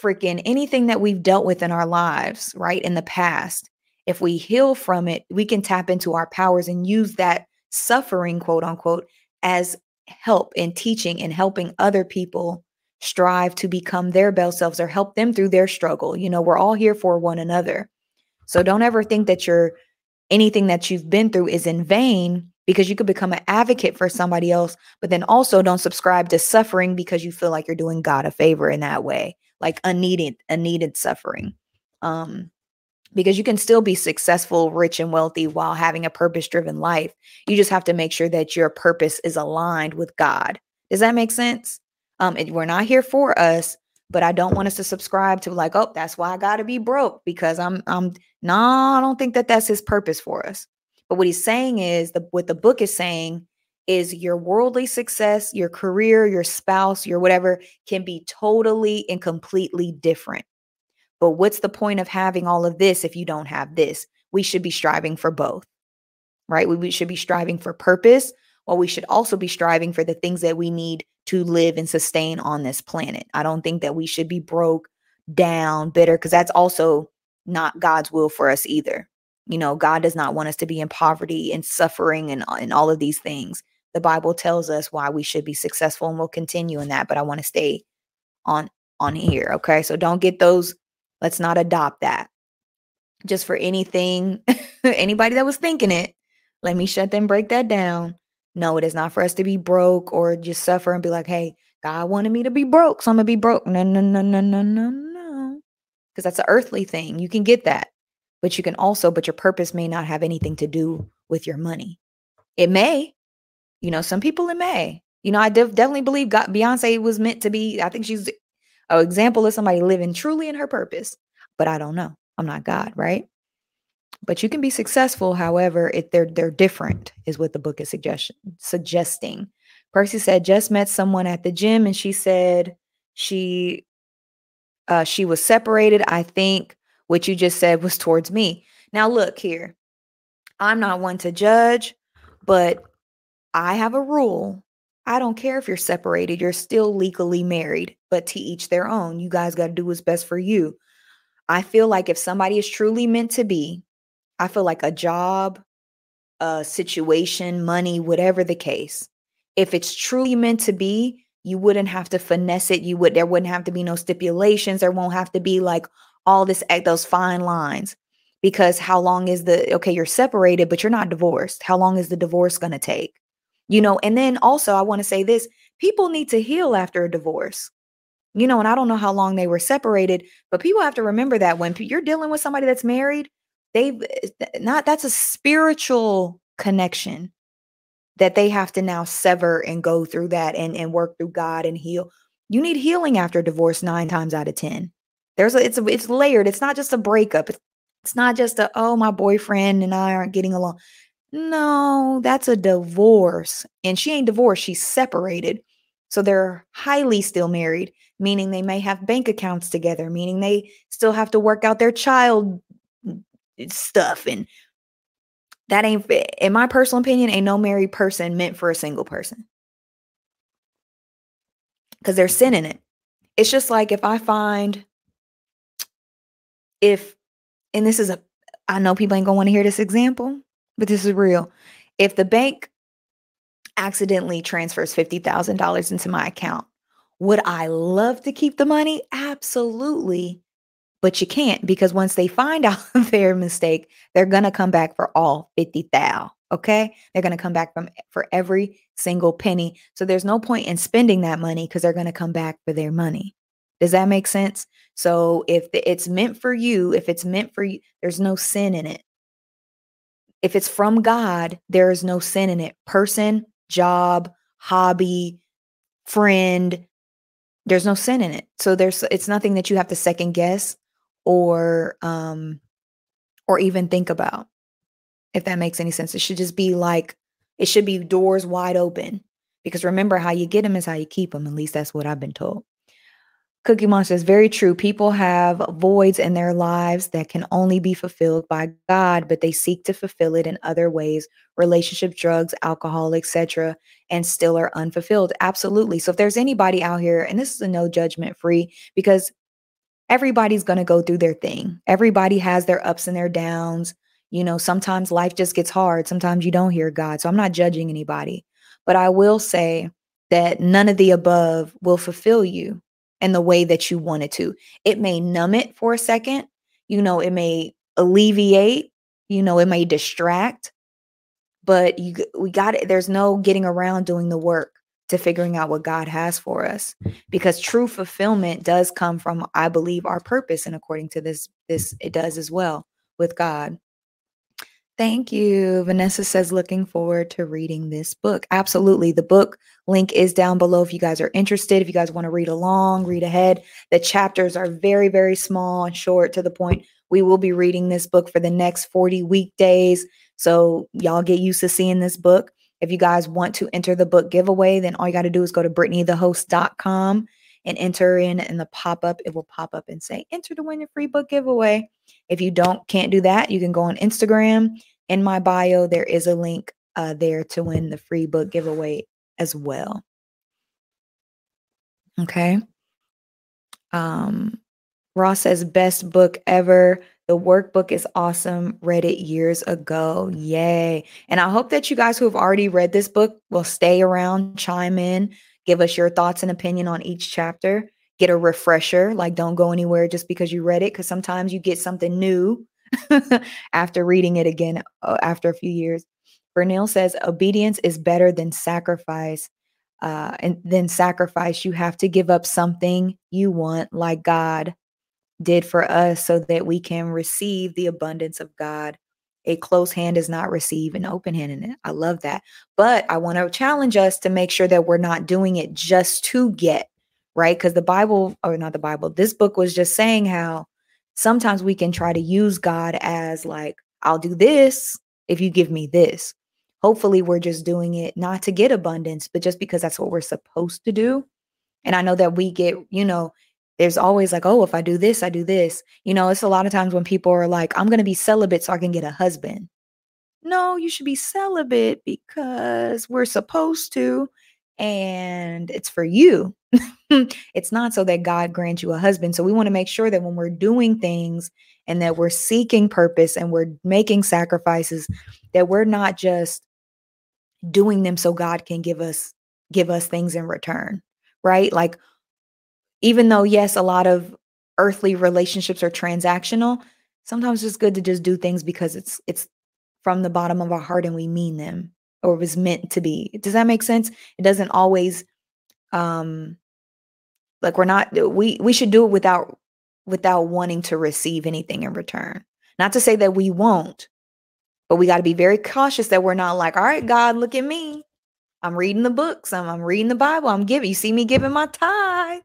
freaking anything that we've dealt with in our lives, right, in the past, if we heal from it, we can tap into our powers and use that suffering, quote unquote, as help in teaching and helping other people strive to become their best selves or help them through their struggle. You know, we're all here for one another. So don't ever think that you're anything that you've been through is in vain because you could become an advocate for somebody else, but then also don't subscribe to suffering because you feel like you're doing God a favor in that way, like unneeded, unneeded suffering. Um, because you can still be successful, rich, and wealthy while having a purpose driven life. You just have to make sure that your purpose is aligned with God. Does that make sense? Um, we're not here for us, but I don't want us to subscribe to like, oh, that's why I got to be broke because I'm, I'm, no, I don't think that that's his purpose for us. But what he's saying is the what the book is saying is your worldly success, your career, your spouse, your whatever can be totally and completely different. But what's the point of having all of this if you don't have this? We should be striving for both, right? We, we should be striving for purpose, while we should also be striving for the things that we need to live and sustain on this planet. I don't think that we should be broke, down, bitter, because that's also not God's will for us either. You know, God does not want us to be in poverty and suffering and, uh, and all of these things. The Bible tells us why we should be successful and we'll continue in that, but I want to stay on on here, okay? So don't get those let's not adopt that. just for anything, anybody that was thinking it, let me shut them break that down. No, it is not for us to be broke or just suffer and be like, hey, God wanted me to be broke, so I'm gonna be broke. No, no, no, no, no, no, no. Because that's an earthly thing. You can get that. But you can also, but your purpose may not have anything to do with your money. It may. You know, some people it may. You know, I def- definitely believe God Beyonce was meant to be, I think she's an example of somebody living truly in her purpose. But I don't know. I'm not God, right? But you can be successful, however, if they're they're different, is what the book is suggestion suggesting. Percy said, just met someone at the gym and she said she uh she was separated. I think what you just said was towards me. Now look here. I'm not one to judge, but I have a rule. I don't care if you're separated, you're still legally married, but to each their own. You guys got to do what's best for you. I feel like if somebody is truly meant to be, I feel like a job, a situation, money, whatever the case, if it's truly meant to be, you wouldn't have to finesse it. You would there wouldn't have to be no stipulations. There won't have to be like all this those fine lines. Because how long is the okay, you're separated, but you're not divorced. How long is the divorce gonna take? You know, and then also I want to say this people need to heal after a divorce. You know, and I don't know how long they were separated, but people have to remember that when you're dealing with somebody that's married, they've eh, not that's a spiritual connection that they have to now sever and go through that and, and work through God and heal. You need healing after divorce nine times out of 10. There's a, it's a, it's layered. It's not just a breakup. It's, it's not just a, oh, my boyfriend and I aren't getting along. No, that's a divorce. And she ain't divorced, she's separated. So they're highly still married, meaning they may have bank accounts together, meaning they still have to work out their child mm, stuff and that ain't in my personal opinion ain't no married person meant for a single person because there's sin in it it's just like if i find if and this is a i know people ain't gonna want to hear this example but this is real if the bank accidentally transfers $50000 into my account would i love to keep the money absolutely but you can't because once they find out their mistake, they're going to come back for all 50 thou. Okay. They're going to come back from for every single penny. So there's no point in spending that money because they're going to come back for their money. Does that make sense? So if it's meant for you, if it's meant for you, there's no sin in it. If it's from God, there is no sin in it. Person, job, hobby, friend, there's no sin in it. So there's it's nothing that you have to second guess or um or even think about if that makes any sense it should just be like it should be doors wide open because remember how you get them is how you keep them at least that's what i've been told cookie monster is very true people have voids in their lives that can only be fulfilled by god but they seek to fulfill it in other ways relationship drugs alcohol etc and still are unfulfilled absolutely so if there's anybody out here and this is a no judgment free because everybody's going to go through their thing. Everybody has their ups and their downs. You know, sometimes life just gets hard. Sometimes you don't hear God. So I'm not judging anybody. But I will say that none of the above will fulfill you in the way that you want it to. It may numb it for a second. You know, it may alleviate, you know, it may distract, but you we got it. There's no getting around doing the work to figuring out what God has for us because true fulfillment does come from I believe our purpose and according to this this it does as well with God. Thank you. Vanessa says looking forward to reading this book. Absolutely. The book link is down below if you guys are interested. If you guys want to read along, read ahead. The chapters are very very small and short to the point. We will be reading this book for the next 40 weekdays. So y'all get used to seeing this book. If you guys want to enter the book giveaway, then all you got to do is go to brittanythehost.com and enter in in the pop-up. It will pop up and say, enter to win your free book giveaway. If you don't can't do that, you can go on Instagram. In my bio, there is a link uh, there to win the free book giveaway as well. Okay. Um, Ross says best book ever. The workbook is awesome. Read it years ago. Yay. And I hope that you guys who have already read this book will stay around, chime in, give us your thoughts and opinion on each chapter, get a refresher. Like, don't go anywhere just because you read it, because sometimes you get something new after reading it again uh, after a few years. Vernil says obedience is better than sacrifice. Uh, and then sacrifice, you have to give up something you want, like God did for us, so that we can receive the abundance of God. A closed hand does not receive an open hand it. I love that. But I want to challenge us to make sure that we're not doing it just to get, right? Because the Bible, or not the Bible, this book was just saying how sometimes we can try to use God as like, I'll do this if you give me this. Hopefully, we're just doing it not to get abundance, but just because that's what we're supposed to do. And I know that we get, you know, there's always like, oh, if I do this, I do this. You know, it's a lot of times when people are like, I'm going to be celibate so I can get a husband. No, you should be celibate because we're supposed to, and it's for you. it's not so that God grants you a husband. So we want to make sure that when we're doing things and that we're seeking purpose and we're making sacrifices, that we're not just doing them so God can give us give us things in return, right? Like even though yes, a lot of earthly relationships are transactional, sometimes it's good to just do things because it's it's from the bottom of our heart and we mean them or was meant to be. Does that make sense? It doesn't always um like we're not we we should do it without without wanting to receive anything in return. Not to say that we won't, but we got to be very cautious that we're not like, all right, God, look at me. I'm reading the books. I'm, I'm reading the Bible. I'm giving. You see me giving my tithes.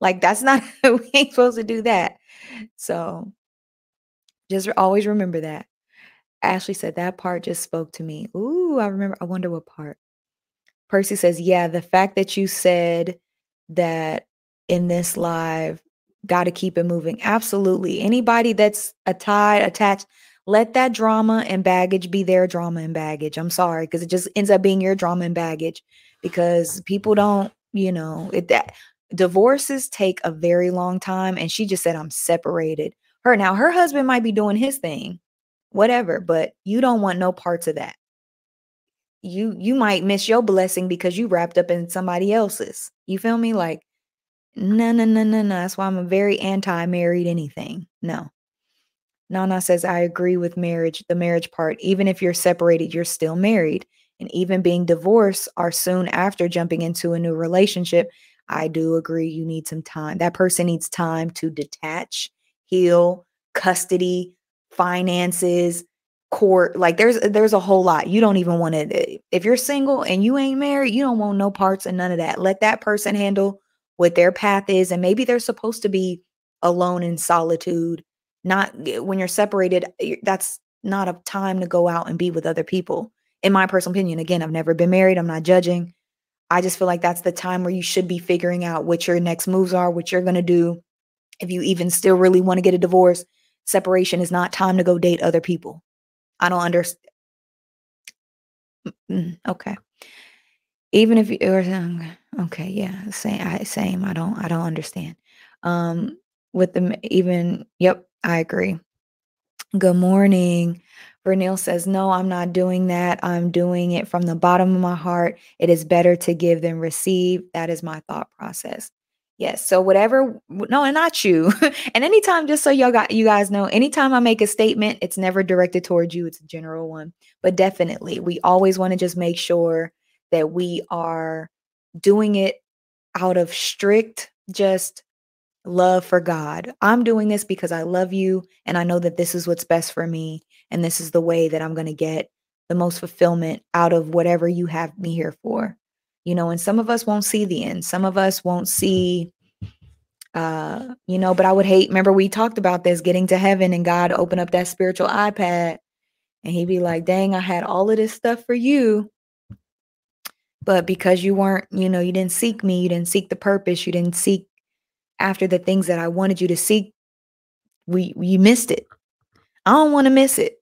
Like that's not we ain't supposed to do that. So just always remember that. Ashley said that part just spoke to me. Ooh, I remember. I wonder what part. Percy says, yeah, the fact that you said that in this live, got to keep it moving. Absolutely. Anybody that's a tied, attached, let that drama and baggage be their drama and baggage. I'm sorry, because it just ends up being your drama and baggage because people don't, you know, it that divorces take a very long time. And she just said, I'm separated. Her now, her husband might be doing his thing, whatever, but you don't want no parts of that. You you might miss your blessing because you wrapped up in somebody else's. You feel me? Like, no, no, no, no, no. That's why I'm a very anti-married anything. No. Nana says, I agree with marriage, the marriage part. Even if you're separated, you're still married. And even being divorced or soon after jumping into a new relationship, I do agree you need some time. That person needs time to detach, heal, custody, finances, court. Like there's there's a whole lot. You don't even want to eh, if you're single and you ain't married, you don't want no parts and none of that. Let that person handle what their path is and maybe they're supposed to be alone in solitude. Not when you're separated, that's not a time to go out and be with other people. In my personal opinion, again, I've never been married, I'm not judging. I just feel like that's the time where you should be figuring out what your next moves are, what you're going to do. If you even still really want to get a divorce, separation is not time to go date other people. I don't understand. Okay. Even if you are okay, yeah, same I same. I don't I don't understand. Um with the even yep, I agree. Good morning. Vernil says, No, I'm not doing that. I'm doing it from the bottom of my heart. It is better to give than receive. That is my thought process. Yes. So whatever, no, and not you. and anytime, just so y'all got you guys know, anytime I make a statement, it's never directed towards you. It's a general one. But definitely, we always want to just make sure that we are doing it out of strict, just love for God. I'm doing this because I love you and I know that this is what's best for me. And this is the way that I'm going to get the most fulfillment out of whatever you have me here for. You know, and some of us won't see the end. Some of us won't see uh, you know, but I would hate, remember we talked about this getting to heaven and God open up that spiritual iPad and he'd be like, dang, I had all of this stuff for you. But because you weren't, you know, you didn't seek me, you didn't seek the purpose, you didn't seek after the things that I wanted you to seek, we you missed it. I don't want to miss it.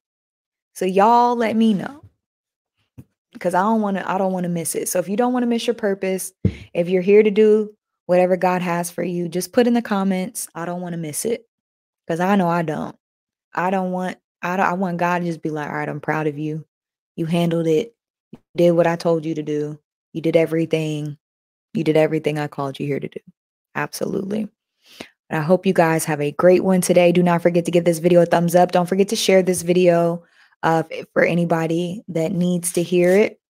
So y'all let me know. Because I don't want to I don't want to miss it. So if you don't want to miss your purpose, if you're here to do whatever God has for you, just put in the comments, I don't want to miss it. Cuz I know I don't. I don't want I don't I want God to just be like, "All right, I'm proud of you. You handled it. You did what I told you to do. You did everything. You did everything I called you here to do." Absolutely. I hope you guys have a great one today. Do not forget to give this video a thumbs up. Don't forget to share this video uh, for anybody that needs to hear it.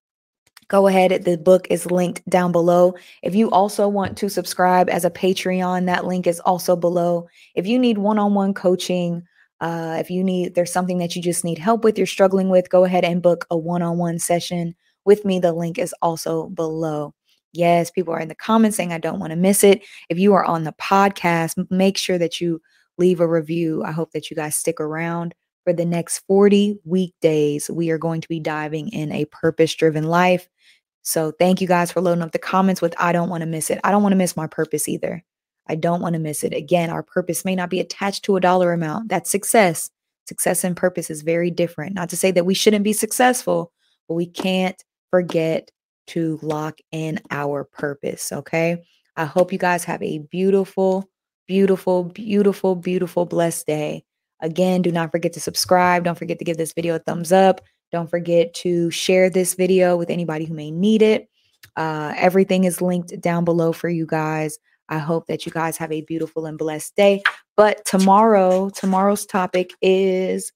Go ahead. The book is linked down below. If you also want to subscribe as a Patreon, that link is also below. If you need one on one coaching, uh, if you need, there's something that you just need help with, you're struggling with, go ahead and book a one on one session with me. The link is also below. Yes, people are in the comments saying, I don't want to miss it. If you are on the podcast, make sure that you leave a review. I hope that you guys stick around for the next 40 weekdays. We are going to be diving in a purpose driven life. So thank you guys for loading up the comments with I don't want to miss it. I don't want to miss my purpose either. I don't want to miss it. Again, our purpose may not be attached to a dollar amount. That's success. Success and purpose is very different. Not to say that we shouldn't be successful, but we can't forget to lock in our purpose. Okay. I hope you guys have a beautiful, beautiful, beautiful, beautiful, blessed day. Again, do not forget to subscribe. Don't forget to give this video a thumbs up. Don't forget to share this video with anybody who may need it. Uh, everything is linked down below for you guys. I hope that you guys have a beautiful and blessed day. But tomorrow, tomorrow's topic is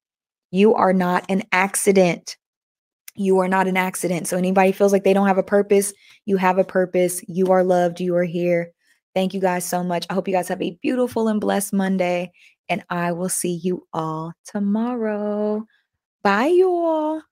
you are not an accident. You are not an accident. So anybody feels like they don't have a purpose, you have a purpose. You are loved. You are here. Thank you guys so much. I hope you guys have a beautiful and blessed Monday. And I will see you all tomorrow. Bye, you all.